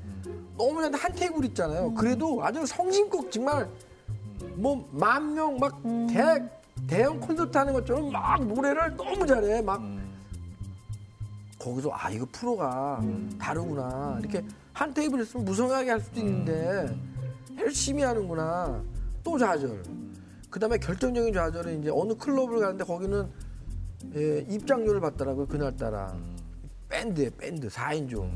너무 잘해. 한 테이블 있잖아요. 그래도 아주 성심껏 정말 뭐 만 명 막 대, 대형 콘서트 하는 것처럼 막 노래를 너무 잘해. 막 음. 거기서 아 이거 프로가 다르구나. 이렇게 한 테이블 있으면 무성의하게 할 수도 있는데 열심히 하는구나. 또 좌절. 그다음에 결정적인 좌절은 이제 어느 클럽을 가는데 거기는 예, 입장료를 받더라고요 그날 따라 밴드에 밴드 4인조.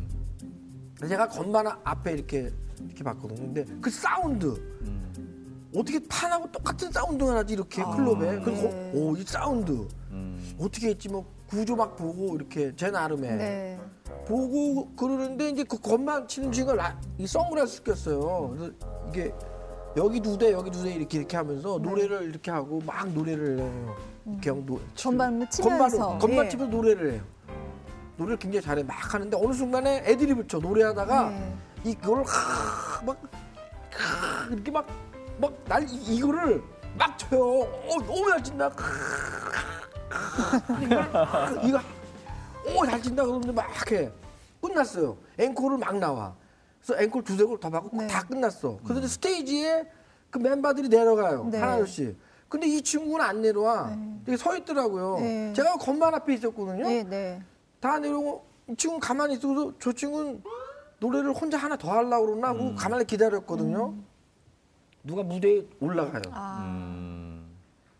그래서 제가 건반 앞에 이렇게 이렇게 봤거든요. 근데 그 사운드 음. 어떻게 판하고 똑같은 사운드가 나지 이렇게 클럽에. 그래서 네. 어 이 사운드 음. 어떻게 했지 뭐 구조 막 보고 이렇게 제 나름에 네. 보고 그러는데 이제 그 건반 치는 친구가 라- 이 선글라스 꼈어요. 그래서 이게 여기 두 대 여기 두 대 이렇게 이렇게 하면서 네. 노래를 이렇게 하고 막 노래를 해요. 이렇게 하고 노, 치- 건반 치면서. 건반 예. 치면서 노래를 해요. 노래를 굉장히 잘해 막 하는데 어느 순간에 애드립을 쳐 노래하다가 네. 이거를 하, 막 하, 이렇게 막 막 날 이거를 막 쳐요. 어, 너무 잘 친다. 이걸 이거 오잘 친다 그러는데 막 해. 끝났어요. 앵콜을 막 나와. 그래서 앵콜 두세 곡더 받고 네. 다 끝났어. 그래서 이제 스테이지에 그 멤버들이 내려가요. 네. 하나둘씩. 근데 이 친구는 안 내려와. 이렇게 서 있더라고요. 네. 제가 건반 앞에 있었거든요. 네, 네. 다 내려오고 이 친구는 가만히 있어서 저 친구는 노래를 혼자 하나 더 하려고 그러나 하고 가만히 기다렸거든요. 누가 무대에 올라가요. 아, 음.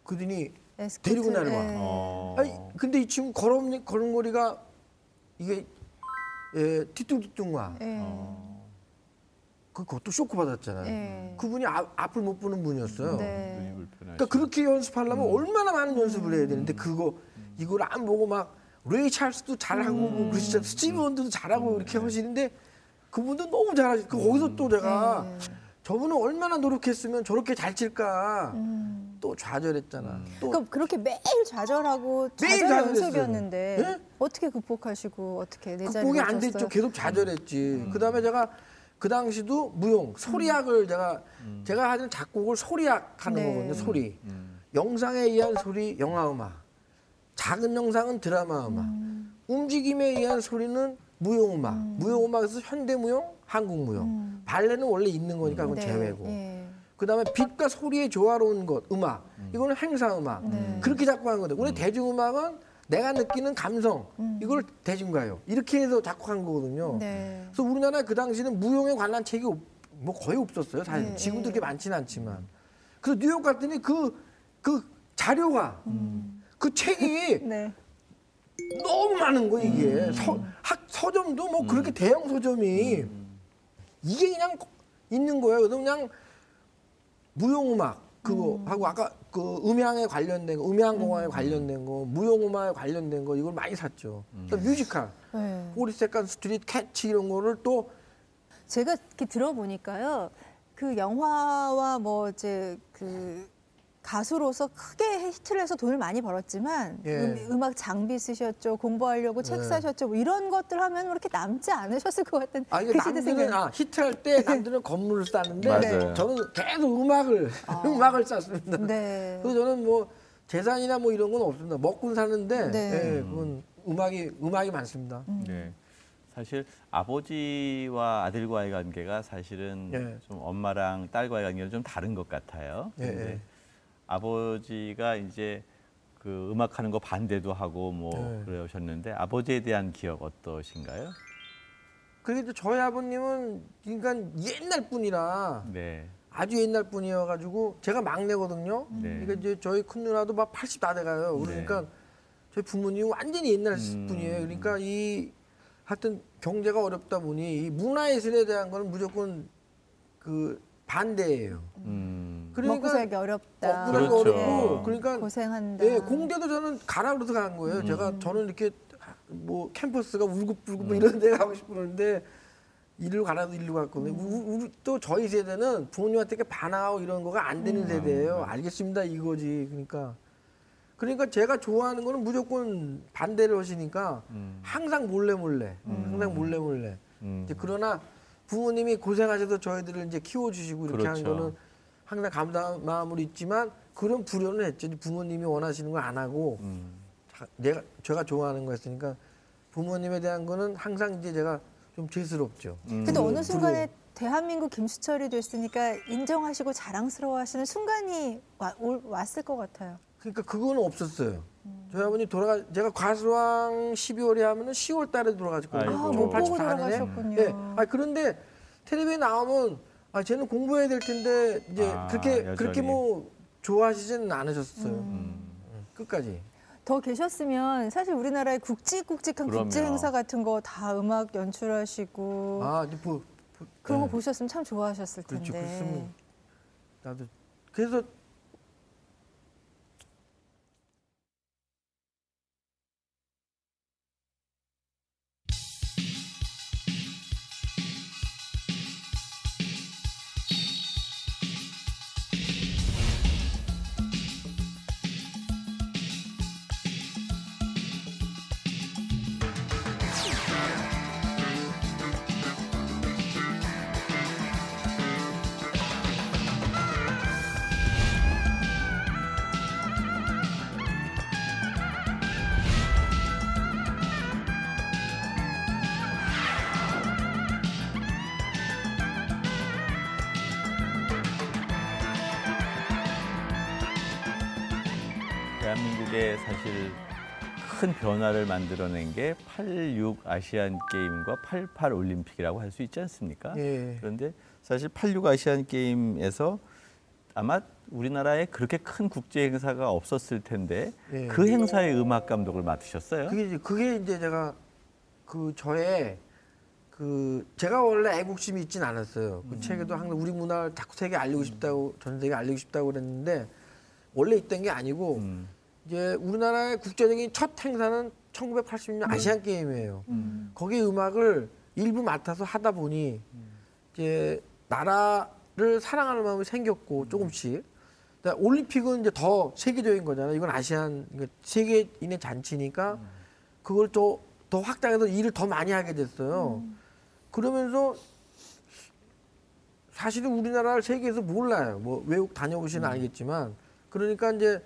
그러더니 에스코트. 데리고 내려와. 네. 어. 아니 근데 이 친구 걸음 걸음걸이가 이게 예, 뒤뚱뒤뚱와 네. 그 그것도 쇼크 받았잖아요. 네. 그분이 앞, 앞을 못 보는 분이었어요. 네. 그러니까 그렇게 연습하려면 얼마나 많은 연습을 해야 되는데 그거 이걸 안 보고 막 레이 찰스도 잘하고 뭐 그러시죠 스티비 원더도 잘하고 이렇게 하시는데 그분도 너무 잘하시. 그 거기서 또 제가 네. 저분은 얼마나 노력했으면 저렇게 잘 칠까 음. 또 좌절했잖아. 또 그러니까 그렇게 매일 좌절하고 매일 좌절 좌절했어요. 연습이었는데 네? 어떻게 극복하시고 어떻게 내 자리를 극복이 안? 됐죠. 계속 좌절했지. 그다음에 제가 그 당시도 무용 소리악을 제가 제가 하는 작곡을 소리악 하는 네. 거거든요. 소리. 음. 영상에 의한 소리 영화 음악. 작은 영상은 드라마 음악. 움직임에 의한 소리는 무용 음악. 무용 음악에서 현대 무용, 한국 무용. 발레는 원래 있는 거니까 그건 네, 제외고. 예. 그다음에 빛과 소리의 조화로운 것 음악 이거는 행사 음악 네. 그렇게 작곡한 거거든. 우리 대중 음악은 내가 느끼는 감성 이걸 대중가요 이렇게 해서 작곡한 거거든요. 네. 그래서 우리나라 그 당시는 무용에 관한 책이 없- 뭐 거의 없었어요. 사실 네, 지금도 네. 그렇게 많지는 않지만 그래서 뉴욕 갔더니 그그 자료가 그 책이 네. 너무 많은 거예요 이게 서, 학 서점도 뭐 그렇게 대형 서점이 이게 그냥 있는 거예요. 그래서 그냥 무용음악 그거 하고 아까 그 음향에 관련된 거, 음향공학에 관련된 거, 무용음악에 관련된 거 이걸 많이 샀죠. 또 뮤지컬, 네. Forty Second Street, Cats 이런 거를 또 제가 이렇게 들어보니까요. 그 영화와 뭐 이제 그 가수로서 크게 히트를 해서 돈을 많이 벌었지만 예. 음, 악 장비 쓰셨죠. 공부하려고 책 네. 사셨죠. 뭐 이런 것들 하면 그렇게 남지 않으셨을 것 같은 아, 그 시대 남들은 생각. 아, 히트할 때 남들은 건물을 쌓는데 맞아요. 저는 계속 음악을 음악을 쌓습니다. 네. 그래서 저는 뭐 재산이나 뭐 이런 건 없습니다. 먹고 사는데 네. 예, 그건 음악이 음악이 많습니다. 네. 사실 아버지와 아들과의 관계가 사실은 예. 좀 엄마랑 딸과의 관계는 좀 다른 것 같아요. 예, 근데 예. 아버지가 이제 그 음악하는 거 반대도 하고 뭐 예. 그러셨는데 아버지에 대한 기억 어떠신가요? 이제 저희 아버님은 그러니까 옛날 분이라 네. 아주 옛날 분이어가지고 제가 막내거든요. 네. 그러니까 이제 저희 큰 누나도 막 80 다 돼가요. 그러니까 저희 부모님은 완전히 옛날 음. 분이에요. 그러니까 이 하여튼 경제가 어렵다 보니 이 문화예술에 대한 거는 무조건 그 반대예요. 음. 먹고 살기 어렵다. 먹고 살기 그렇죠. 어렵고 그러니까 고생한다. 예, 공대도 저는 가라 그래서 간 거예요. 음. 제가 저는 이렇게 뭐 캠퍼스가 울긋불긋 뭐 이런 데 가고 싶었는데 일로 가라도 일로 갔거든요. 우- 우리 또 저희 세대는 부모님한테 이렇게 반항하고 이런 거가 안 되는 세대예요. 알겠습니다 이거지. 그러니까 그러니까 제가 좋아하는 거는 무조건 반대를 하시니까 음. 항상 몰래 몰래, 항상 몰래 몰래. 음. 이제 그러나 부모님이 고생하셔서 저희들을 이제 키워주시고 이렇게 한 그렇죠. 거는 항상 감사한 마음으로 있지만 그런 불효는 했죠. 부모님이 원하시는 걸 안 하고 음. 자- 내가 제가 좋아하는 거였으니까 부모님에 대한 거는 항상 이제 제가 좀 죄스럽죠. 음. 근데 어느 불효. 순간에 대한민국 김수철이 됐으니까 인정하시고 자랑스러워하시는 순간이 와- 올- 왔을 것 같아요. 그러니까 그거는 없었어요. 저희 아버님 돌아가 제가 과수왕 12월에 하면은 10월 달에 돌아가셨거든요. 아, 못 보고 84 년에. 돌아가셨군요. 예. 아 그런데 텔레비에 나오면 아 쟤는 공부해야 될 텐데 이제 아, 그렇게 여전히. 그렇게 뭐 좋아하시지는 않으셨어요. 음. 끝까지. 더 계셨으면 사실 우리나라의 굵직굵직한 그럼요. 국제 행사 같은 거 다 음악 연출하시고 아 이제 보, 보- 그런 거 네. 보셨으면 참 좋아하셨을 텐데. 그렇죠. 나도 그래서 변화를 만들어낸 게 86 아시안 게임과 88 올림픽이라고 할 수 있지 않습니까? 예. 그런데 사실 86 아시안 게임에서 아마 우리나라에 그렇게 큰 국제 행사가 없었을 텐데 예. 그 행사의 음악 감독을 맡으셨어요. 그게 이제 그게 이제 제가 그 저의 그 제가 원래 애국심이 있진 않았어요. 그 책에도 항상 우리 문화를 자꾸 세계 알리고 싶다고 전 세계 알리고 싶다고 그랬는데 원래 있던 게 아니고 음. 이제 우리나라의 국제적인 첫 행사는 1980년 아시안 게임이에요. 거기 음악을 일부 맡아서 하다 보니 이제 나라를 사랑하는 마음이 생겼고 조금씩. 그러니까 올림픽은 이제 더 세계적인 거잖아요. 이건 아시안 그러니까 세계인의 잔치니까 그걸 또 더 확장해서 일을 더 많이 하게 됐어요. 그러면서 사실은 우리나라를 세계에서 몰라요. 뭐 외국 다녀보시는 알겠지만 그러니까 이제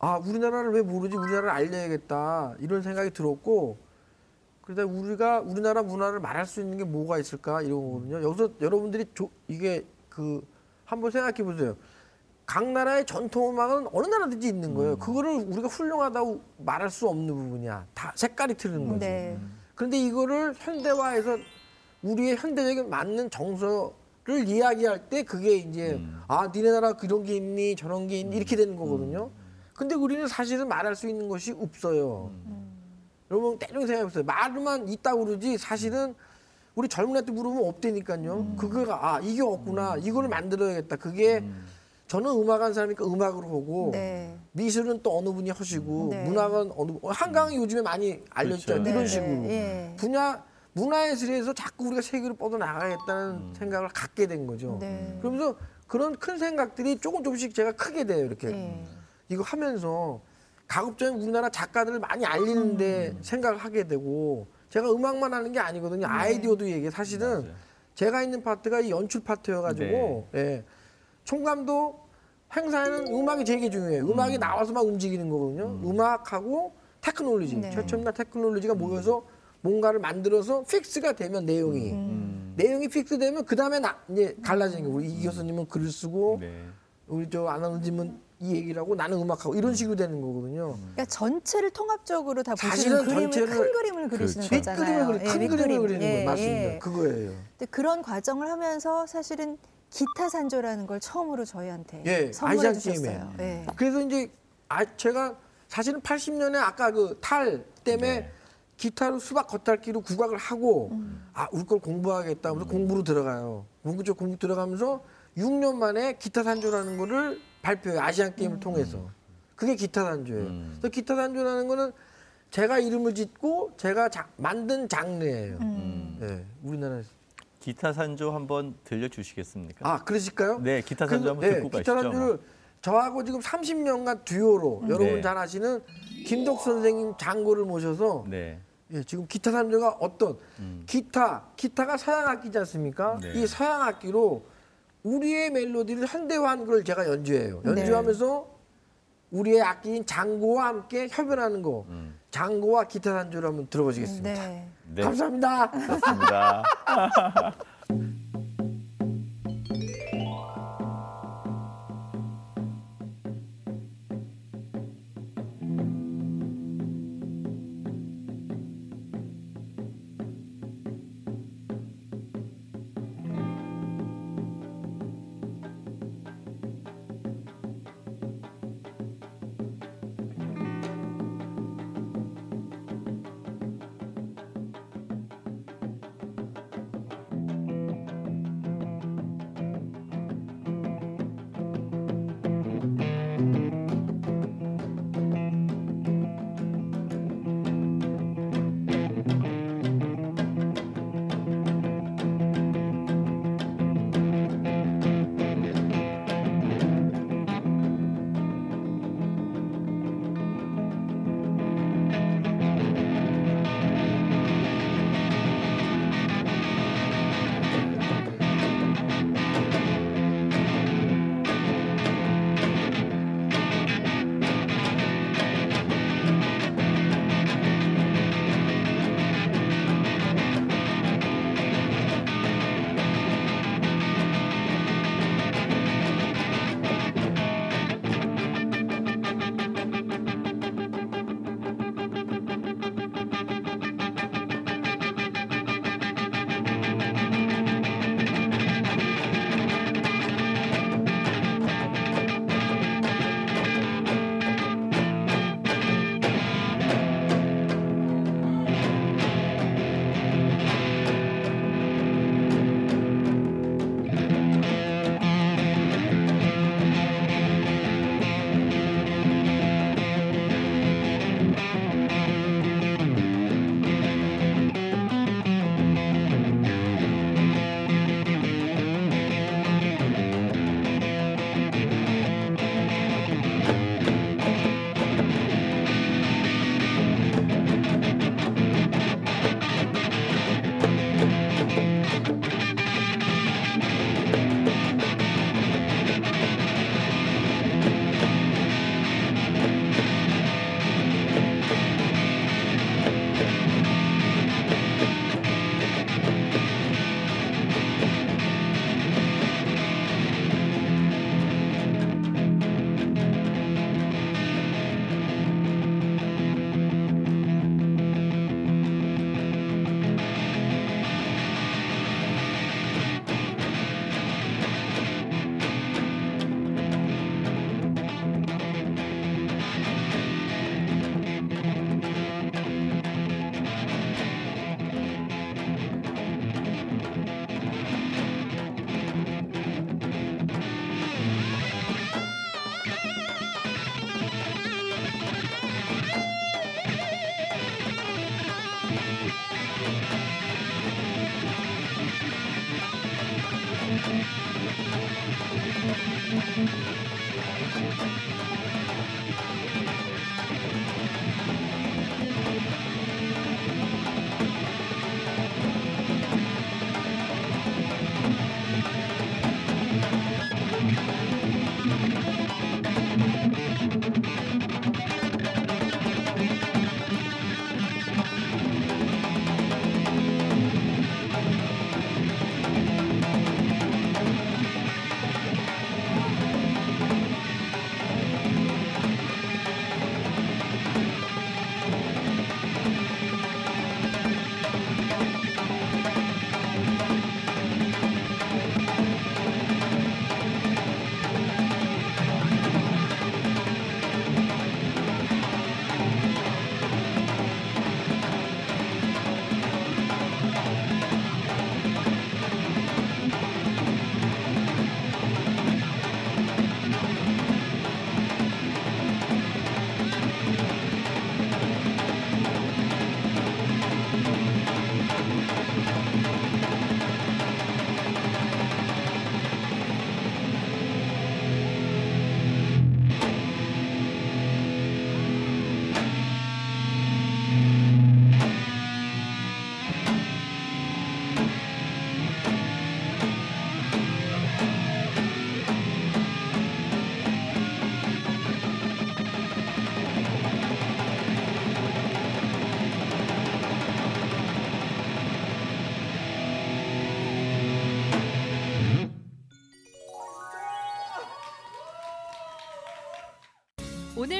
아 우리나라를 왜 모르지 우리나라를 알려야겠다 이런 생각이 들었고 그러다 우리가 우리나라 문화를 말할 수 있는 게 뭐가 있을까 이런 거거든요. 여기서 여러분들이 조, 이게 그 한번 생각해 보세요. 각 나라의 전통 음악은 어느 나라든지 있는 거예요. 그거를 우리가 훌륭하다고 말할 수 없는 부분이야. 다 색깔이 틀린 거지. 네. 그런데 이거를 현대화해서 우리의 현대적인 맞는 정서 를 이야기할 때 그게 이제 음. 아 니네 나라 그런 게 있니 저런 게 있니 이렇게 되는 거거든요. 근데 우리는 사실은 말할 수 있는 것이 없어요. 여러분 때로 생각해보세요. 말만 있다고 그러지 사실은 우리 젊은 애들 물으면 없다니까요. 그거가 아 이게 없구나 이거를 만들어야겠다. 그게 저는 음악하는 사람이니까 음악으로 보고 네. 미술은 또 어느 분이 하시고 네. 문학은 어느 분- 한강이 요즘에 많이 알려졌잖아요. 그렇죠. 이런 네, 식으로 네, 예. 분야 문화예술에서 자꾸 우리가 세계로 뻗어 나가겠다는 생각을 갖게 된 거죠. 네. 그러면서 그런 큰 생각들이 조금 조금씩 제가 크게 돼요. 이렇게 예. 이거 하면서 가급적이면 우리나라 작가들을 많이 알리는데 음. 생각을 하게 되고 제가 음악만 하는 게 아니거든요. 아이디어도 얘기해. 사실은 네. 맞아요. 제가 있는 파트가 이 연출 파트여가지고 네. 예. 총감도 행사에는 음악이 되게 중요해요. 음악이 나와서 막 움직이는 거거든요. 음. 악하고 테크놀로지, 네. 최첨단 테크놀로지가 모여서 뭔가를 만들어서 fix가 되면 내용이 음. 내용이 fix되면 그 다음에 나 이제 갈라지는 거. 우리 이 교수님은 글을 쓰고 네. 우리 저 아나운서님은 이 얘기를 하고 나는 음악하고 이런 식으로 되는 거거든요. 그러니까 전체를 통합적으로 다 보시는 그림을 큰 그림을 그리시는 그렇죠. 거잖아요. 큰 그림을, 예, 큰 그림을 밑그림. 그리는 예, 거예요. 맞습니다. 예. 그거예요. 근데 그런 과정을 하면서 사실은 기타 산조라는 걸 처음으로 저희한테 예, 선물해 주셨어요. 예. 그래서 이제 아 제가 사실은 80년에 아까 그 탈 때문에 네. 기타로 수박 겉핥기로 국악을 하고 음. 아 우리 걸 공부하겠다 하면서 공부로 들어가요. 쪽 공부 들어가면서 6년 만에 기타 산조라는 거를 발표해요. 아시안 게임을 음. 통해서. 그게 기타 산조예요. 음. 그래서 기타 산조라는 거는 제가 이름을 짓고 제가 자- 만든 장르예요. 음. 예, 우리나라에서. 기타 산조 한번 들려주시겠습니까? 아, 그러실까요? 네, 기타 산조 그래서, 한번 듣고 기타 가시죠. 산조를 저하고 지금 30년간 듀오로 여러분 네. 잘 아시는 김덕 선생님 장고를 모셔서 네. 예, 지금 기타 산조가 어떤 음. 기타, 기타가 서양 악기지 않습니까? 네. 이 서양 악기로 우리의 멜로디를 현대화한 걸 제가 연주해요. 네. 연주하면서 우리의 악기인 장고와 함께 협연하는 거. 음. 장고와 기타 산조를 한번 들어보시겠습니다. 네. 네. 감사합니다. 좋습니다.